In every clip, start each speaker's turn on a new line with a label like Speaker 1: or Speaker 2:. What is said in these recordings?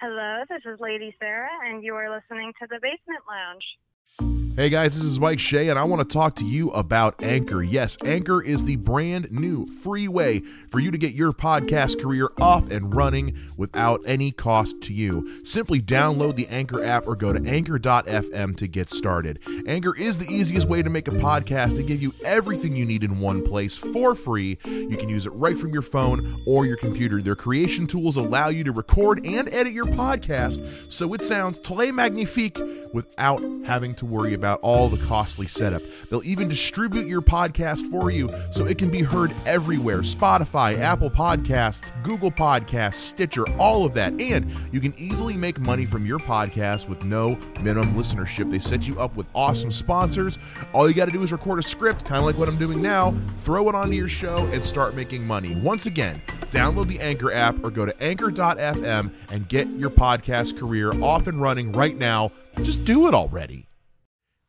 Speaker 1: Hello, this is Lady Sarah, and you are listening to the Basement Lounge.
Speaker 2: Hey guys, this is Mike Shea, and I want to talk to you about Anchor. Yes, Anchor is the brand new free way for you to get your podcast career off and running without any cost to you. Simply download the Anchor app or go to anchor.fm to get started. Anchor is the easiest way to make a podcast to give you everything you need in one place for free. You can use it right from your phone or your computer. Their creation tools allow you to record and edit your podcast so it sounds très magnifique without having to worry about all the costly setup. They'll even distribute your podcast for you so it can be heard everywhere Spotify, Apple Podcasts, Google Podcasts, Stitcher, all of that. And you can easily make money from your podcast with no minimum listenership. They set you up with awesome sponsors. All you got to do is record a script, kind of like what I'm doing now, throw it onto your show, and start making money. Once again, download the Anchor app or go to anchor.fm and get your podcast career off and running right now. Just do it already.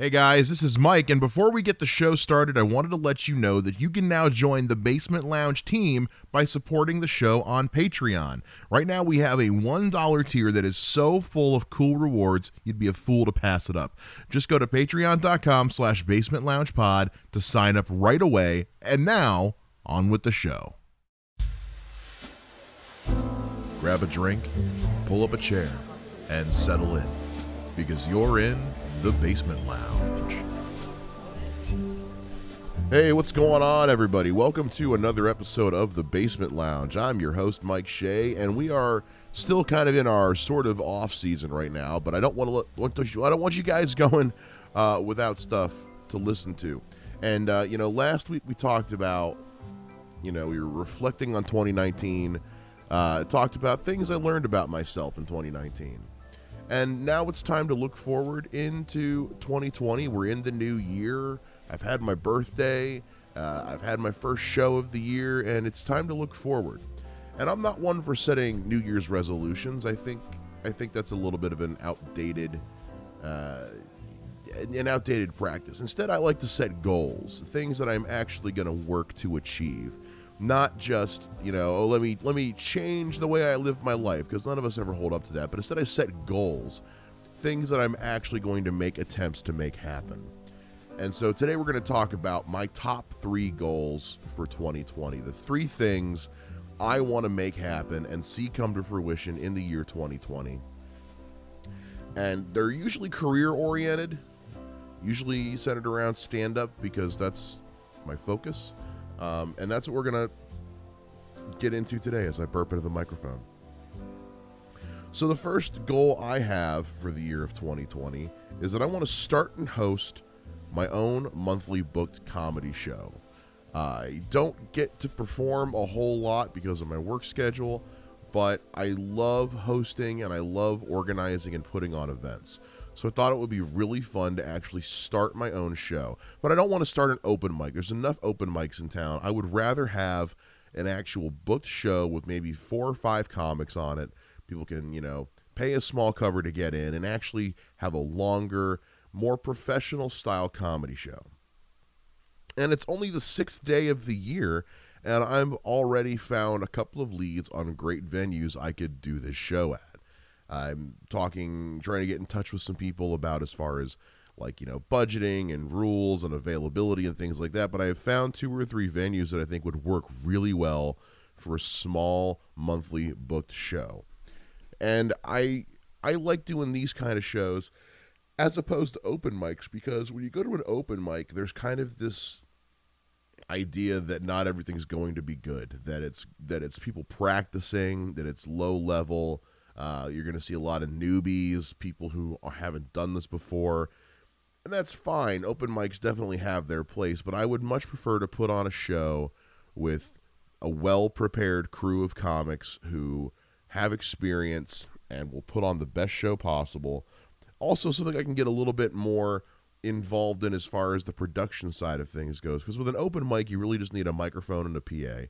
Speaker 2: Hey guys, this is Mike, and before we get the show started, I wanted to let you know that you can now join the Basement Lounge team by supporting the show on Patreon. Right now, we have a $1 tier that is so full of cool rewards, you'd be a fool to pass it up. Just go to patreon.com slash basement lounge pod to sign up right away. And now, on with the show. Grab a drink, pull up a chair, and settle in because you're in the Basement Lounge. Hey, what's going on, everybody? Welcome to another episode of the Basement Lounge. I'm your host, Mike Shea, and we are still kind of in our sort of off season right now. But I don't want to I don't want you guys going uh, without stuff to listen to. And uh, you know, last week we talked about, you know, we were reflecting on 2019. Uh, talked about things I learned about myself in 2019. And now it's time to look forward into 2020. We're in the new year. I've had my birthday. Uh, I've had my first show of the year, and it's time to look forward. And I'm not one for setting New Year's resolutions. I think I think that's a little bit of an outdated, uh, an outdated practice. Instead, I like to set goals, things that I'm actually going to work to achieve not just you know oh let me let me change the way i live my life because none of us ever hold up to that but instead i set goals things that i'm actually going to make attempts to make happen. And so today we're going to talk about my top three goals for 2020 the three things i want to make happen and see come to fruition in the year 2020 and they're usually career oriented usually centered around stand up because that's my focus um, and that's what we're going to get into today as I burp into the microphone. So, the first goal I have for the year of 2020 is that I want to start and host my own monthly booked comedy show. I don't get to perform a whole lot because of my work schedule, but I love hosting and I love organizing and putting on events. So I thought it would be really fun to actually start my own show. But I don't want to start an open mic. There's enough open mics in town. I would rather have an actual booked show with maybe four or five comics on it. People can, you know, pay a small cover to get in and actually have a longer, more professional style comedy show. And it's only the sixth day of the year, and I've already found a couple of leads on great venues I could do this show at. I'm talking, trying to get in touch with some people about as far as like, you know, budgeting and rules and availability and things like that. But I have found two or three venues that I think would work really well for a small monthly booked show. And I I like doing these kind of shows as opposed to open mics because when you go to an open mic, there's kind of this idea that not everything's going to be good, that it's that it's people practicing, that it's low level, uh, you're going to see a lot of newbies, people who haven't done this before. And that's fine. Open mics definitely have their place, but I would much prefer to put on a show with a well prepared crew of comics who have experience and will put on the best show possible. Also, something I can get a little bit more involved in as far as the production side of things goes. Because with an open mic, you really just need a microphone and a PA,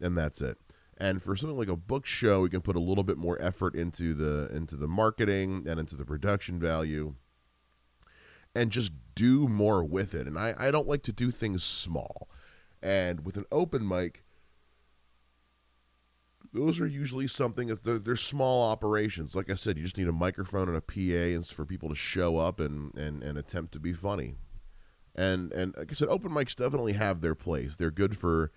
Speaker 2: and that's it. And for something like a book show, we can put a little bit more effort into the into the marketing and into the production value and just do more with it. And I, I don't like to do things small. And with an open mic, those are usually something that they're, they're small operations. Like I said, you just need a microphone and a PA and for people to show up and, and, and attempt to be funny. And and like I said, open mics definitely have their place. They're good for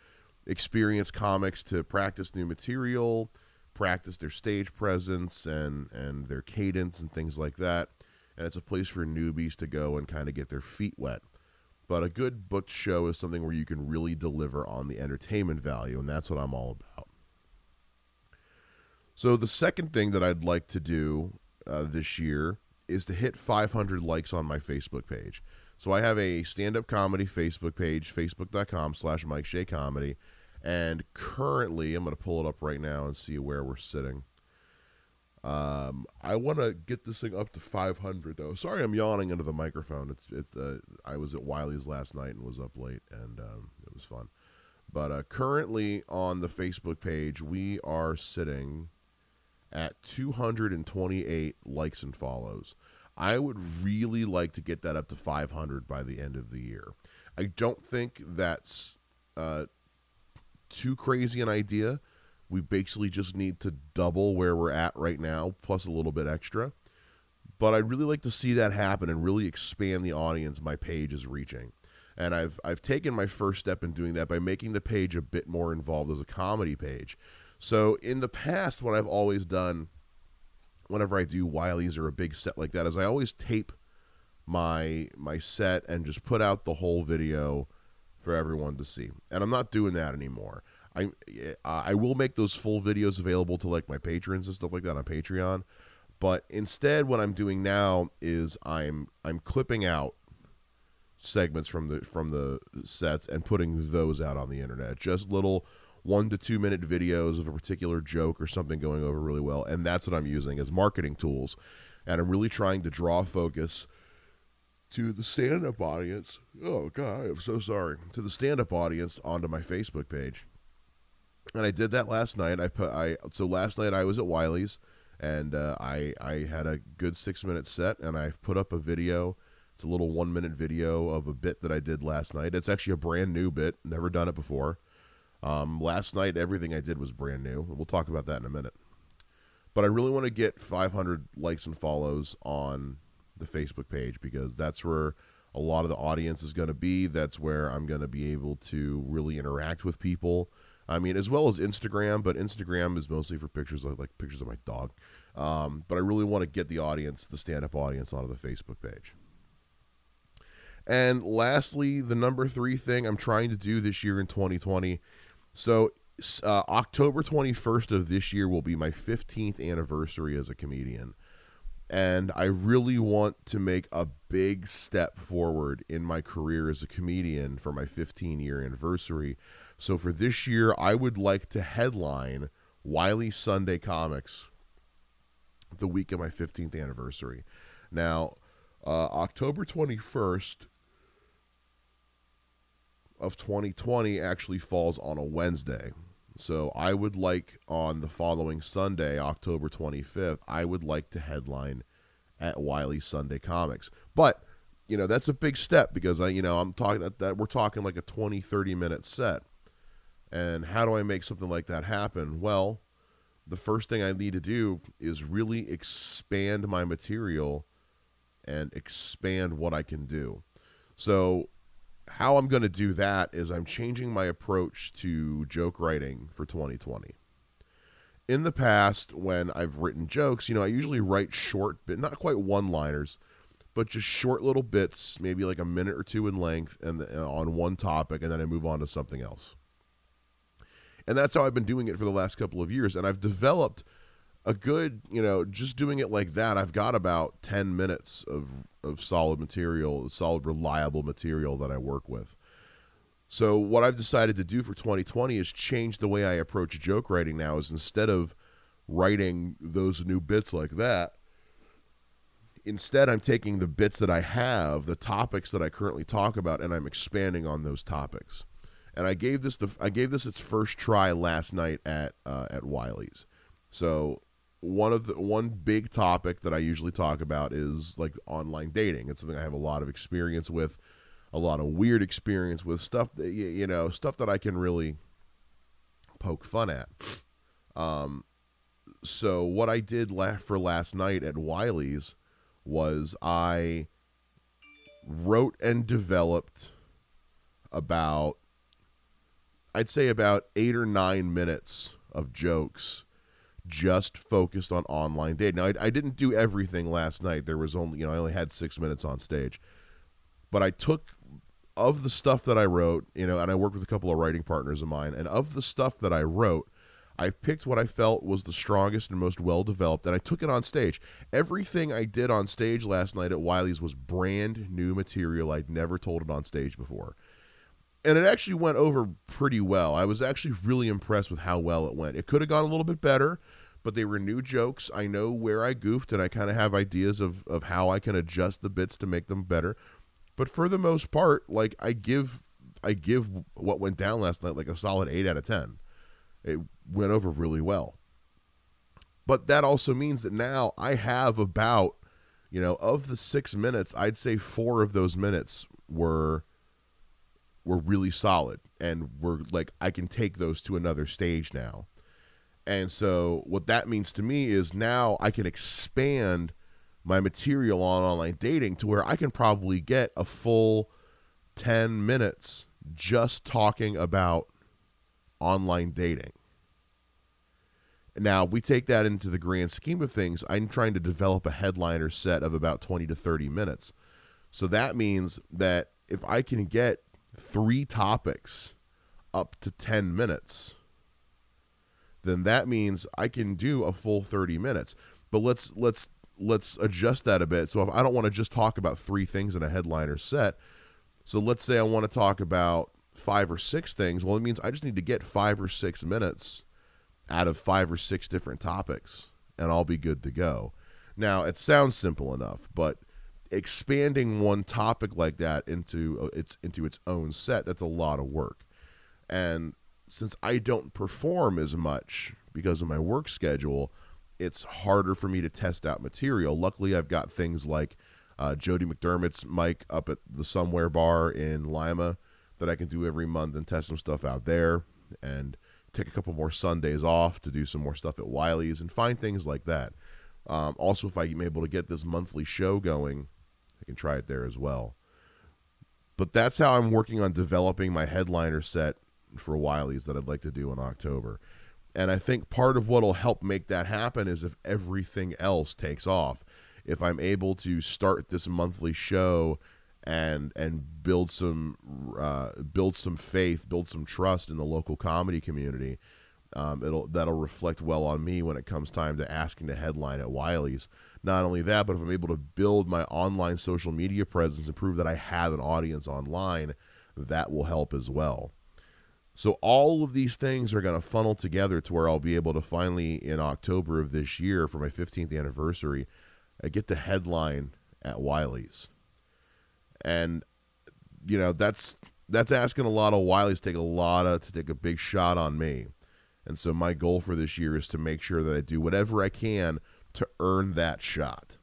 Speaker 2: experienced comics to practice new material, practice their stage presence and and their cadence and things like that. And it's a place for newbies to go and kind of get their feet wet. But a good booked show is something where you can really deliver on the entertainment value, and that's what I'm all about. So the second thing that I'd like to do uh, this year is to hit 500 likes on my Facebook page. So I have a stand-up comedy Facebook page, facebook.com slash Mike Shea Comedy. And currently, I'm going to pull it up right now and see where we're sitting. Um, I want to get this thing up to 500 though. Sorry, I'm yawning into the microphone. It's it's. Uh, I was at Wiley's last night and was up late, and um, it was fun. But uh, currently on the Facebook page, we are sitting at 228 likes and follows. I would really like to get that up to 500 by the end of the year. I don't think that's uh, too crazy an idea. We basically just need to double where we're at right now, plus a little bit extra. But I'd really like to see that happen and really expand the audience my page is reaching. And I've I've taken my first step in doing that by making the page a bit more involved as a comedy page. So in the past, what I've always done whenever I do Wiley's or a big set like that is I always tape my my set and just put out the whole video for everyone to see. And I'm not doing that anymore. I I will make those full videos available to like my patrons and stuff like that on Patreon. But instead what I'm doing now is I'm I'm clipping out segments from the from the sets and putting those out on the internet. Just little one to two minute videos of a particular joke or something going over really well. And that's what I'm using as marketing tools. And I'm really trying to draw focus to the stand up audience. Oh, God, I'm so sorry. To the stand up audience onto my Facebook page. And I did that last night. I put I so last night I was at Wiley's and uh, I I had a good six minute set and I've put up a video. It's a little one minute video of a bit that I did last night. It's actually a brand new bit, never done it before. Um, last night, everything I did was brand new. We'll talk about that in a minute. But I really want to get 500 likes and follows on the Facebook page because that's where a lot of the audience is going to be. That's where I'm going to be able to really interact with people. I mean, as well as Instagram, but Instagram is mostly for pictures of like pictures of my dog. Um, but I really want to get the audience, the stand-up audience, onto the Facebook page. And lastly, the number three thing I'm trying to do this year in 2020 so uh, October 21st of this year will be my 15th anniversary as a comedian. And I really want to make a big step forward in my career as a comedian for my 15 year anniversary. So for this year, I would like to headline Wiley Sunday Comics the week of my 15th anniversary. Now, uh, October 21st of 2020 actually falls on a Wednesday. So I would like on the following Sunday, October 25th, I would like to headline at Wiley Sunday Comics. But, you know, that's a big step because I, you know, I'm talking that, that we're talking like a 20, 30 minute set. And how do I make something like that happen? Well, the first thing I need to do is really expand my material and expand what I can do. So how I'm going to do that is I'm changing my approach to joke writing for 2020. In the past, when I've written jokes, you know, I usually write short, but not quite one-liners, but just short little bits, maybe like a minute or two in length, and uh, on one topic, and then I move on to something else. And that's how I've been doing it for the last couple of years, and I've developed a good, you know, just doing it like that, I've got about 10 minutes of, of solid material, solid, reliable material that I work with. So, what I've decided to do for 2020 is change the way I approach joke writing now, is instead of writing those new bits like that, instead I'm taking the bits that I have, the topics that I currently talk about, and I'm expanding on those topics. And I gave this the I gave this its first try last night at uh, at Wiley's. So one of the one big topic that I usually talk about is like online dating. It's something I have a lot of experience with, a lot of weird experience with stuff that you know stuff that I can really poke fun at. Um, so what I did la- for last night at Wiley's was I wrote and developed about I'd say about 8 or 9 minutes of jokes just focused on online dating. Now I, I didn't do everything last night. There was only, you know, I only had 6 minutes on stage. But I took of the stuff that I wrote, you know, and I worked with a couple of writing partners of mine, and of the stuff that I wrote, I picked what I felt was the strongest and most well developed, and I took it on stage. Everything I did on stage last night at Wiley's was brand new material. I'd never told it on stage before. And it actually went over pretty well. I was actually really impressed with how well it went. It could have gone a little bit better, but they were new jokes. I know where I goofed, and I kind of have ideas of, of how I can adjust the bits to make them better. But for the most part, like I give I give what went down last night like a solid eight out of ten. It went over really well. But that also means that now I have about, you know, of the six minutes, I'd say four of those minutes were were really solid and were like I can take those to another stage now. And so what that means to me is now I can expand my material on online dating to where I can probably get a full 10 minutes just talking about online dating. Now, we take that into the grand scheme of things. I'm trying to develop a headliner set of about 20 to 30 minutes. So that means that if I can get three topics up to 10 minutes, then that means I can do a full 30 minutes. But let's let's let's adjust that a bit. So if I don't want to just talk about three things in a headliner set, so let's say I want to talk about five or six things. Well, it means I just need to get five or six minutes out of five or six different topics, and I'll be good to go. Now, it sounds simple enough, but expanding one topic like that into uh, its into its own set, that's a lot of work. And since I don't perform as much because of my work schedule, it's harder for me to test out material. Luckily, I've got things like uh, Jodi McDermitt's mic up at the Somewhere Bar in Lima that I can do every month and test some stuff out there, and take a couple more Sundays off to do some more stuff at Wiley's and find things like that. Um, also, if I'm able to get this monthly show going, I can try it there as well. But that's how I'm working on developing my headliner set for Wiley's that I'd like to do in October. And I think part of what will help make that happen is if everything else takes off. If I'm able to start this monthly show and and build some uh, build some faith, build some trust in the local comedy community, um, it'll that'll reflect well on me when it comes time to asking to headline at Wiley's. Not only that, but if I'm able to build my online social media presence and prove that I have an audience online, that will help as well. So all of these things are going to funnel together to where I'll be able to finally in October of this year for my 15th anniversary, I get the headline at Wiley's. And you know, that's that's asking a lot of Wiley's to take a lot of to take a big shot on me. And so my goal for this year is to make sure that I do whatever I can to earn that shot.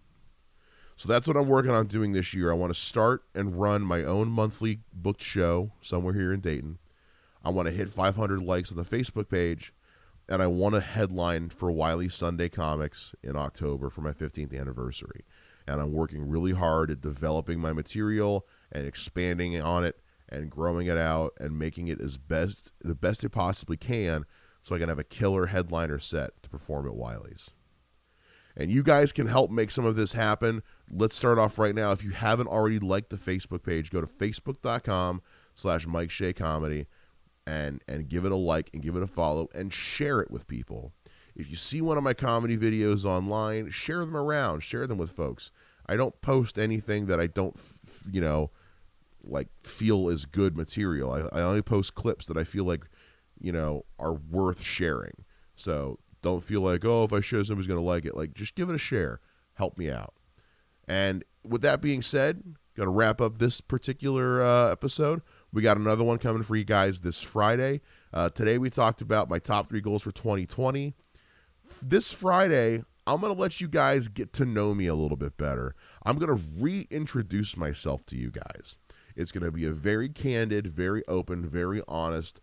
Speaker 2: So that's what I'm working on doing this year. I want to start and run my own monthly booked show somewhere here in Dayton. I want to hit 500 likes on the Facebook page, and I want to headline for Wiley Sunday Comics in October for my 15th anniversary. And I'm working really hard at developing my material and expanding on it and growing it out and making it as best the best it possibly can so I can have a killer headliner set to perform at Wiley's. And you guys can help make some of this happen. Let's start off right now. If you haven't already liked the Facebook page, go to facebook.com slash Mike Shea Comedy and and give it a like and give it a follow and share it with people. If you see one of my comedy videos online, share them around, share them with folks. I don't post anything that I don't, you know, like feel is good material. I, I only post clips that I feel like, you know, are worth sharing. So don't feel like, oh, if I share somebody's going to like it. Like, just give it a share. Help me out. And with that being said, going to wrap up this particular uh, episode. We got another one coming for you guys this Friday. Uh, today we talked about my top three goals for 2020. This Friday, I'm going to let you guys get to know me a little bit better. I'm going to reintroduce myself to you guys. It's going to be a very candid, very open, very honest,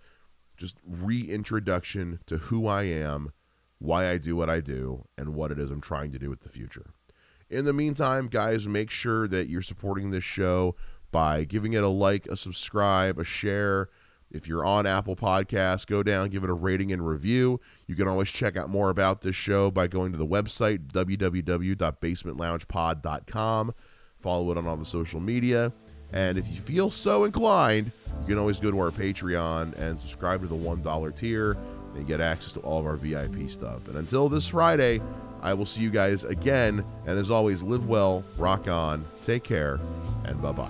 Speaker 2: just reintroduction to who I am why I do what I do and what it is I'm trying to do with the future. In the meantime, guys, make sure that you're supporting this show by giving it a like, a subscribe, a share. If you're on Apple Podcasts, go down, give it a rating and review. You can always check out more about this show by going to the website, www.basementloungepod.com. Follow it on all the social media. And if you feel so inclined, you can always go to our Patreon and subscribe to the $1 tier and get access to all of our VIP stuff. And until this Friday, I will see you guys again. And as always, live well, rock on, take care, and bye bye.